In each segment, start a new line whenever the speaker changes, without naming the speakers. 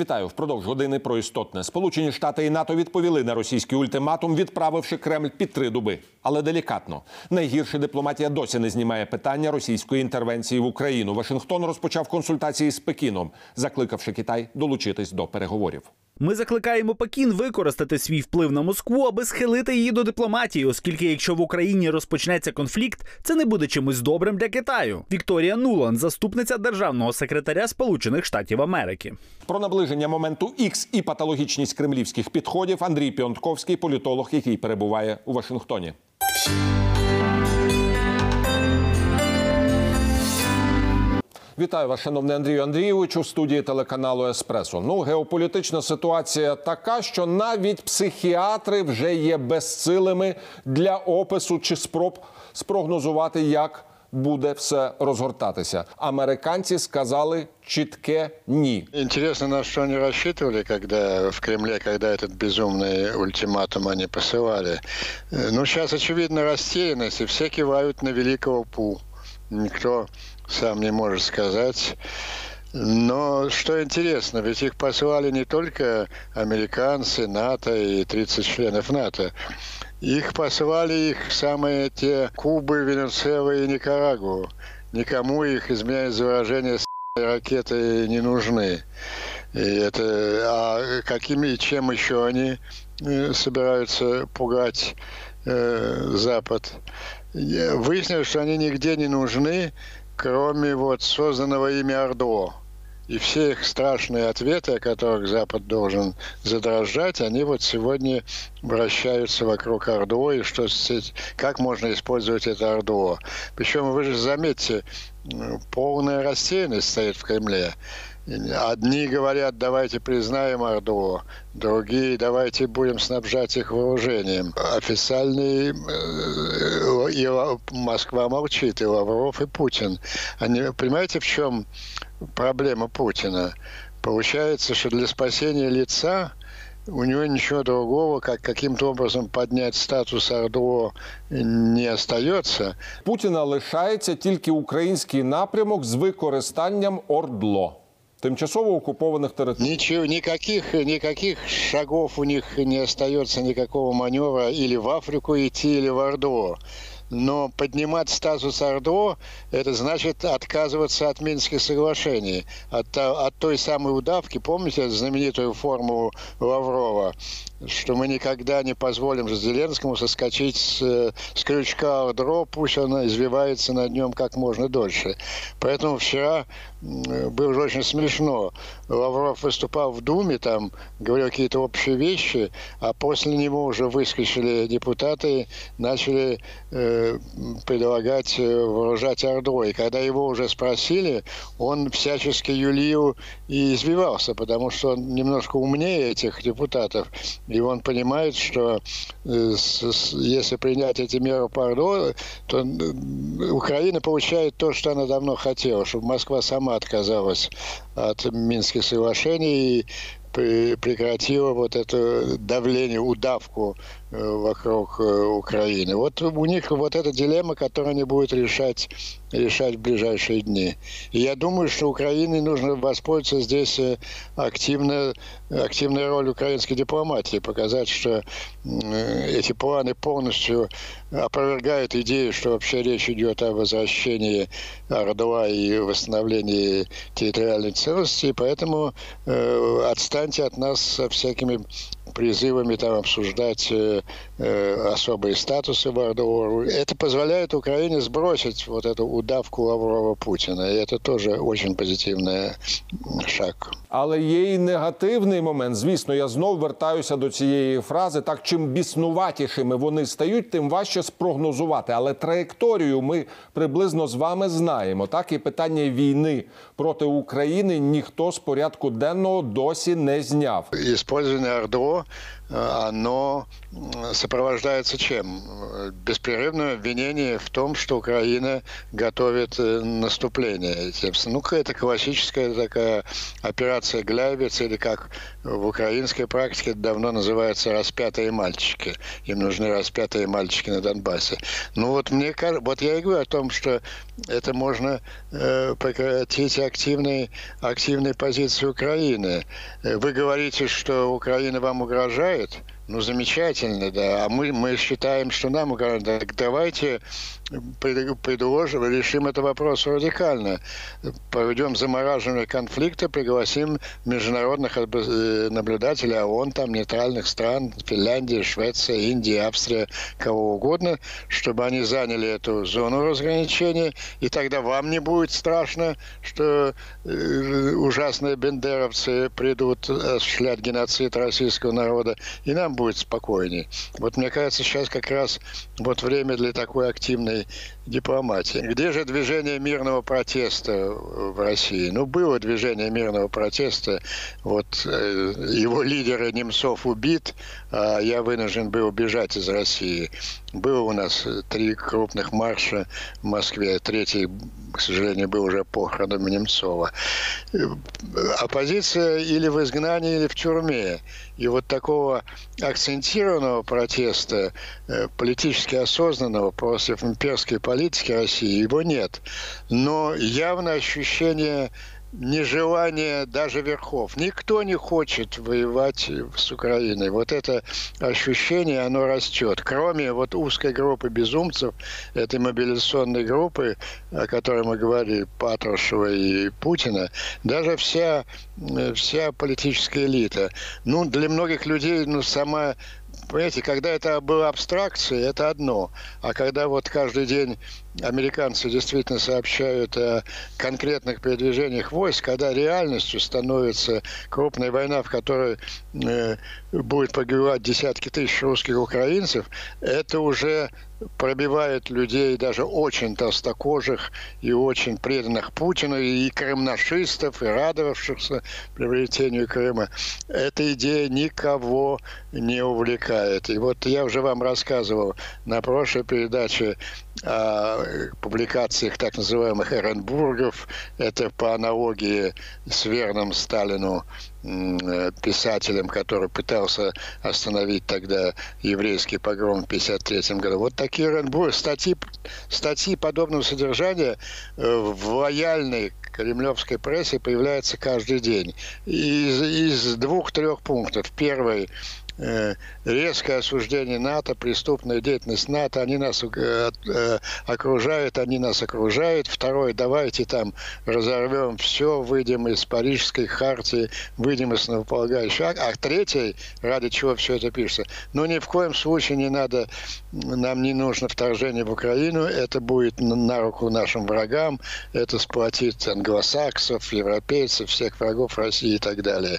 Вітаю впродовж години про істотне. Сполучені Штати і НАТО відповіли на російський ультиматум, відправивши Кремль під три дуби. Але делікатно найгірше дипломатія досі не знімає питання російської інтервенції в Україну. Вашингтон розпочав консультації з Пекіном, закликавши Китай долучитись до переговорів.
Ми закликаємо Пекін використати свій вплив на Москву, аби схилити її до дипломатії, оскільки якщо в Україні розпочнеться конфлікт, це не буде чимось добрим для Китаю. Вікторія Нуланд, заступниця державного секретаря Сполучених Штатів Америки.
Про наближення моменту Ікс і патологічність кремлівських підходів Андрій Піонтковський, політолог, який перебуває у Вашингтоні. Вітаю вас, шановний Андрію Андрійовичу, в студії телеканалу Еспресо. Ну, геополітична ситуація така, що навіть психіатри вже є безсилими для опису чи спроб спрогнозувати, як буде все розгортатися. Американці сказали чітке ні.
Интересно, на что они рассчитывали, когда в Кремле, когда этот безумный ультиматум они посылали. Э, Ну, сейчас, очевидно, растерянность, и все кивают на великого Пу. Никто Сам не может сказать. Но что интересно, ведь их послали не только американцы, НАТО и 30 членов НАТО. Их послали их самые те Кубы, Венесуэлы и Никарагуа. Никому их, изменяя выражение, ракеты не нужны. И это, а какими и чем еще они э, собираются пугать э, Запад? Выяснилось, что они нигде не нужны, кроме вот созданного ими Ордо. И все их страшные ответы, о которых Запад должен задрожать, они вот сегодня вращаются вокруг Ордо, и что как можно использовать это Ордо. Причем, вы же заметьте, полная растерянность стоит в Кремле. Одни говорят, давайте признаем Ордо, другие, давайте будем снабжать их вооружением. Официальный э, и Ла- Москва молчит, и Лавров, и Путин. Они, понимаете, в чем проблема Путина? Получается, что для спасения лица у него ничего другого, как каким-то образом поднять статус Ордо не остается.
Путіна лишається тільки український напрямок з використанням ОРДЛО тимчасово окупованих територій.
Ничего, никаких, никаких шагов у них не остается, никакого маневра или в Африку идти, или в Ордо. Но поднимать статус Ордо – это значит отказываться от Минских соглашений, от, от той самой удавки, помните знаменитую формулу Лаврова, что мы никогда не позволим Зеленскому соскочить с, э, с крючка Ордо, пусть он извивается над нем как можно дольше. Поэтому вчера м, было же очень смешно. Лавров выступал в Думе, там говорил какие-то общие вещи, а после него уже выскочили депутаты, начали э, предлагать э, вооружать Ордо. И когда его уже спросили, он всячески юлил и извивался, потому что он немножко умнее этих депутатов. И он понимает, что э, если принять эти меры по Ордо, то Украина получает то, что она давно хотела, чтобы Москва сама отказалась от Минских соглашений и пре- прекратила вот это давление, удавку вокруг э, Украины. Вот у них вот эта дилемма, которую они будут решать, решать в ближайшие дни. И я думаю, что Украине нужно воспользоваться здесь э, активно, активной роль украинской дипломатии, показать, что эти планы полностью опровергают идею, что вообще речь идет о возвращении Ордова и восстановлении территориальной целостности, и поэтому э, отстаньте от нас со всякими призывами там обсуждать э, особые статусы в Ордо. Это позволяет Украине сбросить вот эту удавку Лаврова-Путина, и это тоже очень позитивный шаг.
Але є і негативний момент. Звісно, я знов вертаюся до цієї фрази. Так, чим біснуватішими вони стають, тим важче спрогнозувати. Але траєкторію ми приблизно з вами знаємо. Так і питання війни проти України ніхто з порядку денного досі не зняв.
Использование Ордо, э, оно м, сопровождается чем? Беспрерывное обвинение в том, что Украина готовит э, наступление. Ну, это классическая такая операция Гляйбец, или как в украинской практике давно называется «распятые мальчики». Им нужны распятые мальчики на Донбассе. Ну вот мне вот я и говорю о том, что это можно э, прекратить активной, активной позиции Украины. Э, вы говорите, что Украина вам угрожает – it. Ну, замечательно, да. А мы, мы считаем, что нам. Так давайте предложим, решим этот вопрос радикально. Проведем замораживание конфликта, пригласим международных э, наблюдателей ООН, там, нейтральных стран, Финляндия, Швеция, Индия, Австрия, кого угодно, чтобы они заняли эту зону разграничения, и тогда вам не будет страшно, что э, ужасные бендеровцы придут осуществлять геноцид российского народа, и нам будет спокойнее. Вот мне кажется, сейчас как раз вот время для такой активной дипломатии. Где же движение мирного протеста в России? Ну, было движение мирного протеста. Вот э, его лидер Немцов убит, я вынужден был убежать из России. Было у нас три крупных марша в Москве. Третий, к сожалению, был уже похороном Немцова. Оппозиция или в изгнании, или в тюрьме. И вот такого акцентированного протеста, э, политически осознанного против имперской политики России, его нет. Но явно ощущение нежелание даже верхов. Никто не хочет воевать с Украиной. Вот это ощущение, оно растет. Кроме вот узкой группы безумцев, этой мобилизационной группы, о которой мы говорили, Патрушева и Путина, даже вся, вся политическая элита. Ну, для многих людей, ну, сама Понимаете, когда это было абстракцией, это одно. А когда вот каждый день американцы действительно сообщают о конкретных передвижениях войск, когда реальностью становится крупная война, в которой э, будет погибать десятки тысяч русских украинцев, это уже пробивает людей даже очень толстокожих и очень преданных Путину, и крымнашистов, и радовавшихся приобретению Крыма. Эта идея никого не увлекает. И вот я уже вам рассказывал на прошлой передаче публикациях так называемых Эренбургов. Это по аналогии с верным Сталину Э, писателем, который пытался остановить тогда еврейский погром в 1953 году. Вот такие Ренбург, статьи, статьи подобного содержания э, в лояльной кремлевской прессе появляются каждый день. Из, из двух-трех пунктов. Первый Э, резкое осуждение НАТО, преступная деятельность НАТО, они нас э, э, окружают, они нас окружают. Второе, давайте там разорвем все, выйдем из Парижской хартии, выйдем из основополагающего. А третий, ради чего все это пишется, ну ни в коем случае не надо, нам не нужно вторжение в Украину, это будет на руку нашим врагам, это сплотит англосаксов, европейцев, всех врагов России и так далее.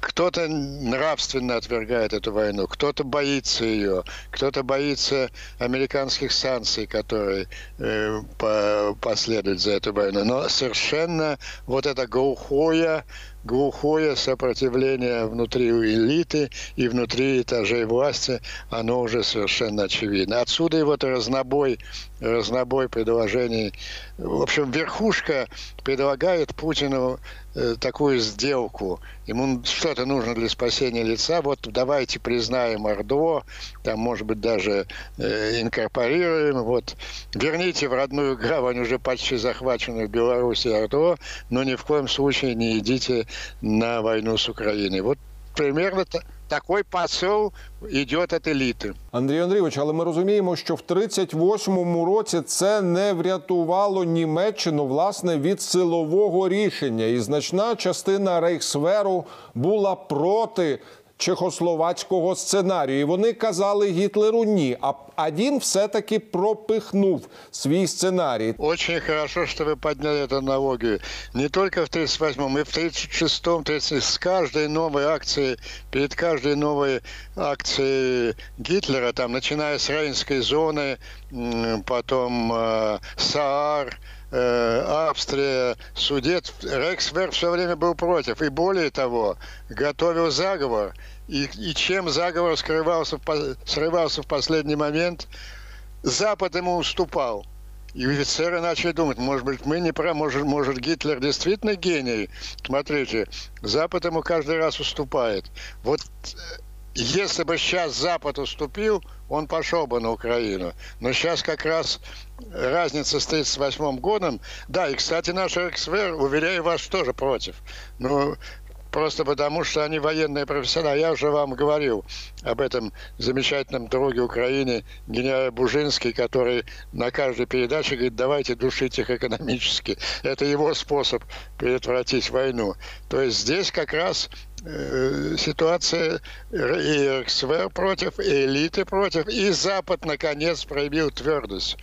Кто-то нравственно отвергает эту войну, кто-то боится ее, кто-то боится американских санкций, которые э, по, последуют за эту войну. Но совершенно вот это глухое глухое сопротивление внутри элиты и внутри этажей власти, оно уже совершенно очевидно. Отсюда и вот разнобой, разнобой предложений. В общем, верхушка предлагает Путину э, такую сделку. Ему что-то нужно для спасения лица. Вот давайте признаем Ордо, там, может быть, даже э, инкорпорируем. Вот верните в родную гавань уже почти захваченную Беларусь Ордо, но ни в коем случае не идите на войну с Украиной. Вот примерно такой посыл йде від еліти.
Андрій Андрійович, але ми розуміємо, що в 38-му році це не врятувало Німеччину власне від силового рішення, і значна частина рейхсверу була проти чехословацького сценарію. І Вони казали Гітлеру ні. А а він все-таки пропихнув свій сценарій.
Очень хорошо, что вы подняли эту аналогию. Не только в 38-м, и в 36-м, 36 с каждой новой акцией, перед каждой новой акцией Гитлера, там, начиная с Рейнской зоны, потом э, Саар, э, Австрия, Судет, Рексвер все время был против. И более того, готовил заговор И, и чем заговор скрывался, срывался в последний момент, Запад ему уступал. И офицеры начали думать, может быть, мы не про, может, может Гитлер действительно гений. Смотрите, Запад ему каждый раз уступает. Вот э, если бы сейчас Запад уступил, он пошел бы на Украину. Но сейчас как раз разница с 1938 годом. Да, и, кстати, наш РКСВР, уверяю вас, тоже против. Ну, просто потому, что они военные профессионалы. Я уже вам говорил об этом замечательном друге Украины, генерале Бужинский, который на каждой передаче говорит, давайте душить их экономически. Это его способ предотвратить войну. То есть здесь как раз ситуация и РКСВР против, и элиты против, и Запад, наконец, проявил твердость.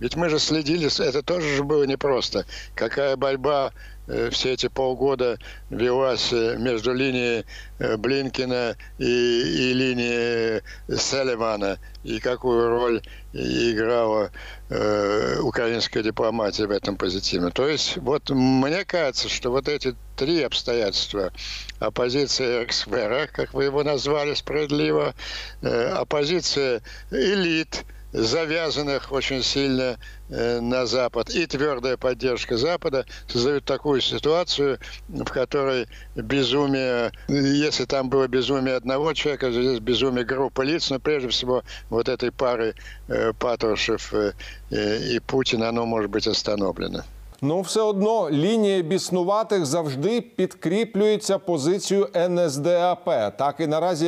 Ведь мы же следили, это тоже же было непросто. Какая борьба Э, все эти полгода велась э, между линией э, Блинкина и, и линией Селливана, и какую роль играла э, украинская дипломатия в этом позитиве. То есть, вот мне кажется, что вот эти три обстоятельства, оппозиция РКСВР, как вы его назвали справедливо, э, оппозиция элит, завязанных очень сильно э, на Запад, и твердая поддержка Запада создают такую ситуацию, в которой безумие, если там было безумие одного человека, здесь безумие группы лиц, но прежде всего вот этой пары э, Патрушев э, и Путина, оно может быть остановлено.
Ну, все одно лінія біснуватих завжди підкріплюється позицією НСДАП. Так і наразі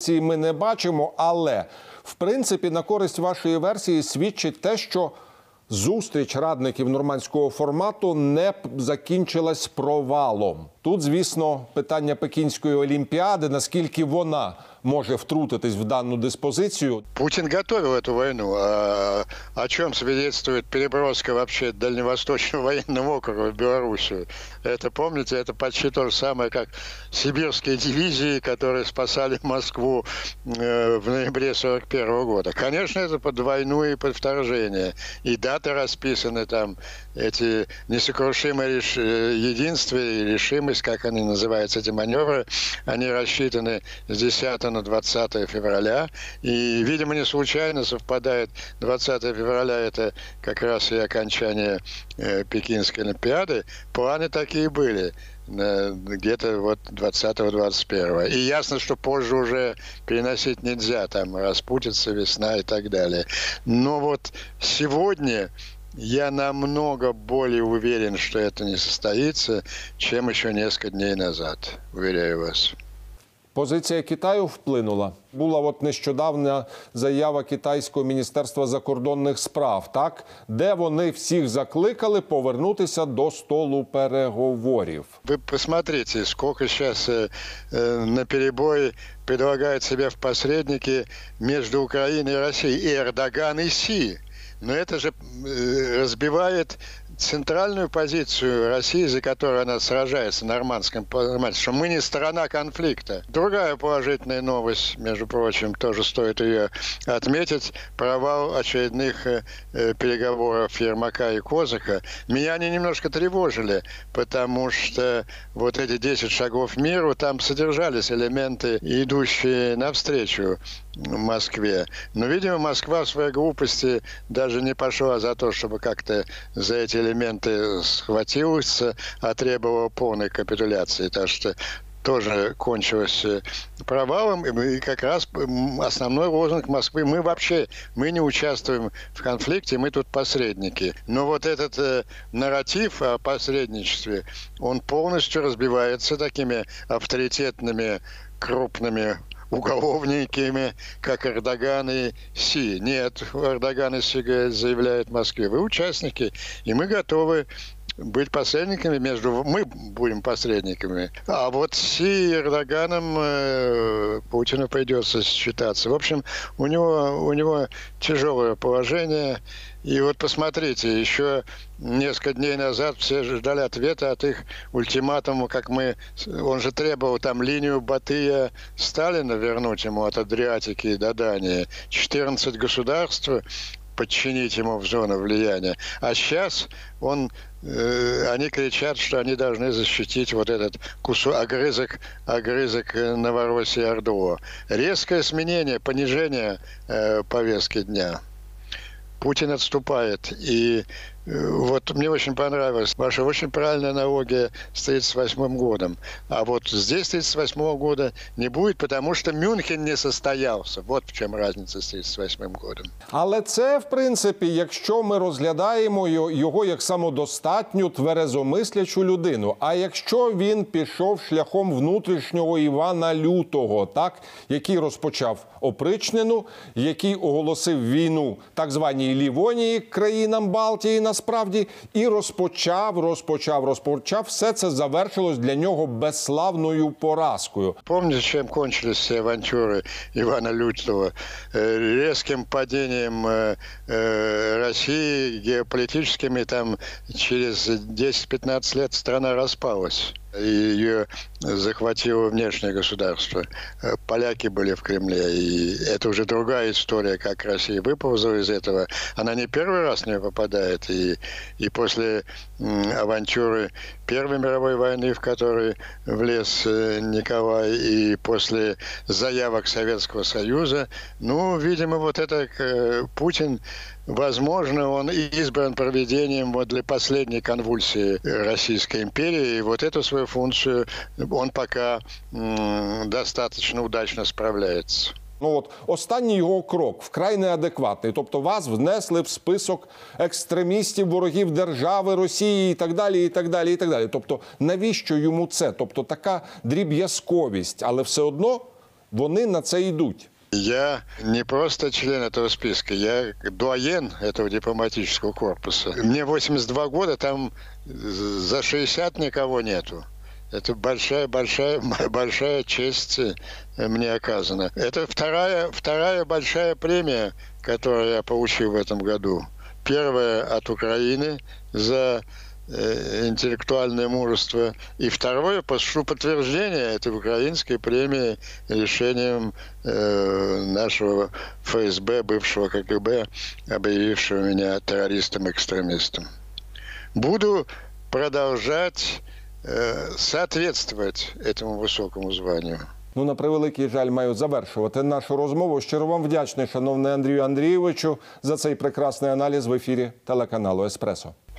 якоїсь ми не бачимо, але в принципі на користь вашої версії свідчить те, що зустріч радників нормандського формату не закінчилась провалом. Тут, звісно, питання Пекінської олімпіади, наскільки вона може втрутитись в данную диспозицию.
Путин готовил эту войну. А, о чем свидетельствует переброска вообще Дальневосточного военного округа в Белоруссию? Это, помните, это почти то же самое, как сибирские дивизии, которые спасали Москву э, в ноябре 41 года. Конечно, это под войну и под вторжение. И даты расписаны там, эти несокрушимые реш... Э, единства и решимость, как они называются, эти маневры, они рассчитаны с 10 на 20 февраля. И, видимо, не случайно совпадает 20 февраля, это как раз и окончание э, Пекинской Олимпиады. Планы такие были где-то вот 20-21. И ясно, что позже уже переносить нельзя, там распутится весна и так далее. Но вот сегодня я намного более уверен, что это не состоится, чем еще несколько дней назад, уверяю вас.
Позиція Китаю вплинула. Була от нещодавна заява китайського міністерства закордонних справ, так де вони всіх закликали повернутися до столу переговорів.
Ви посмотрите, сколько зараз э, э, на перебой предлагают себе в посредники между Украиной и Россией и Эрдоган и Си. Но это же э, разбивает центральную позицию России, за которую она сражается в нормандском формате, что мы не сторона конфликта. Другая положительная новость, между прочим, тоже стоит ее отметить, провал очередных э, э, переговоров Ермака и Козака. Меня они немножко тревожили, потому что вот эти 10 шагов миру, там содержались элементы, идущие навстречу Москве. Но, видимо, Москва в своей глупости даже не пошла за то, чтобы как-то за эти элементы схватилась, а требовала полной капитуляции. Так что тоже кончилось э, провалом. И как раз основной лозунг Москвы, мы вообще, мы не участвуем в конфликте, мы тут посредники. Но вот этот э, нарратив о посредничестве, он полностью разбивается такими авторитетными крупными уголовниками, как Эрдоган и Си. Нет, Эрдоган и Си заявляют в Москве. Вы участники, и мы готовы быть посредниками между... Мы будем посредниками. А вот с Эрдоганом э, Путину придется считаться. В общем, у него, у него тяжелое положение. И вот посмотрите, еще несколько дней назад все ждали ответа от их ультиматума, как мы... Он же требовал там линию Батыя Сталина вернуть ему от Адриатики до Дании. 14 государств подчинить ему в зону влияния. А сейчас он, э, они кричат, что они должны защитить вот этот кусок, огрызок, огрызок э, Новороссии Ордо. Резкое сменение, понижение э, повестки дня. Путин отступает. И вот мне очень понравилась ваша очень правильная аналогия с 1938 годом. А вот здесь 1938 года не будет, потому что Мюнхен не состоялся. Вот в чем разница с 1938 годом.
Але це, в принципі, якщо ми розглядаємо його- як самодостатню тверезомислячу людину. А якщо він пішов шляхом внутрішнього Івана Лютого, так який розпочав опричнину, який оголосив війну так званій Лівонії країнам Балтії, насправді, і розпочав, розпочав, розпочав. Все це завершилось для нього безславною поразкою.
Помните, чем кончились все авантюры Ивана Лютого? Э, Резким падением э, э, России, геополитическими, там через 10-15 лет страна распалась. Ее захватило внешнее государство. Э, Поляки были в Кремле, и это уже другая история, как Россия выползла из этого. Она не первый раз в нее попадает, и, и после авантюры Первой мировой войны, в которой влез э, Николай, и после заявок Советского Союза, ну, видимо, вот это э, Путин, возможно, он избран проведением вот для последней конвульсии Российской империи, и вот эту свою функцию он пока достаточно удачно справляется.
Ну от останній його крок вкрай неадекватний. Тобто вас внесли в список екстремістів, ворогів держави, Росії і так далі. І так далі, і так далі. Тобто, навіщо йому це? Тобто така дріб'язковість, але все одно вони на це йдуть.
Я не просто член этого списка, я дуаен этого дипломатического корпуса. Мне 82 года, там за 60 никого нету. Это большая-большая большая честь э, мне оказана. Это вторая, вторая большая премия, которую я получил в этом году. Первая от Украины за интеллектуальное мужество. И второе, прошу подтверждения этой украинской премии решением э, нашего ФСБ, бывшего КГБ, объявившего меня террористом-экстремистом. Буду продолжать э, соответствовать этому высокому званию.
Ну, на превеликий жаль, маю завершувати нашу розмову. Щиро вам вдячний, шановний Андрію Андрійовичу, за цей прекрасний аналіз в ефірі телеканалу Еспресо.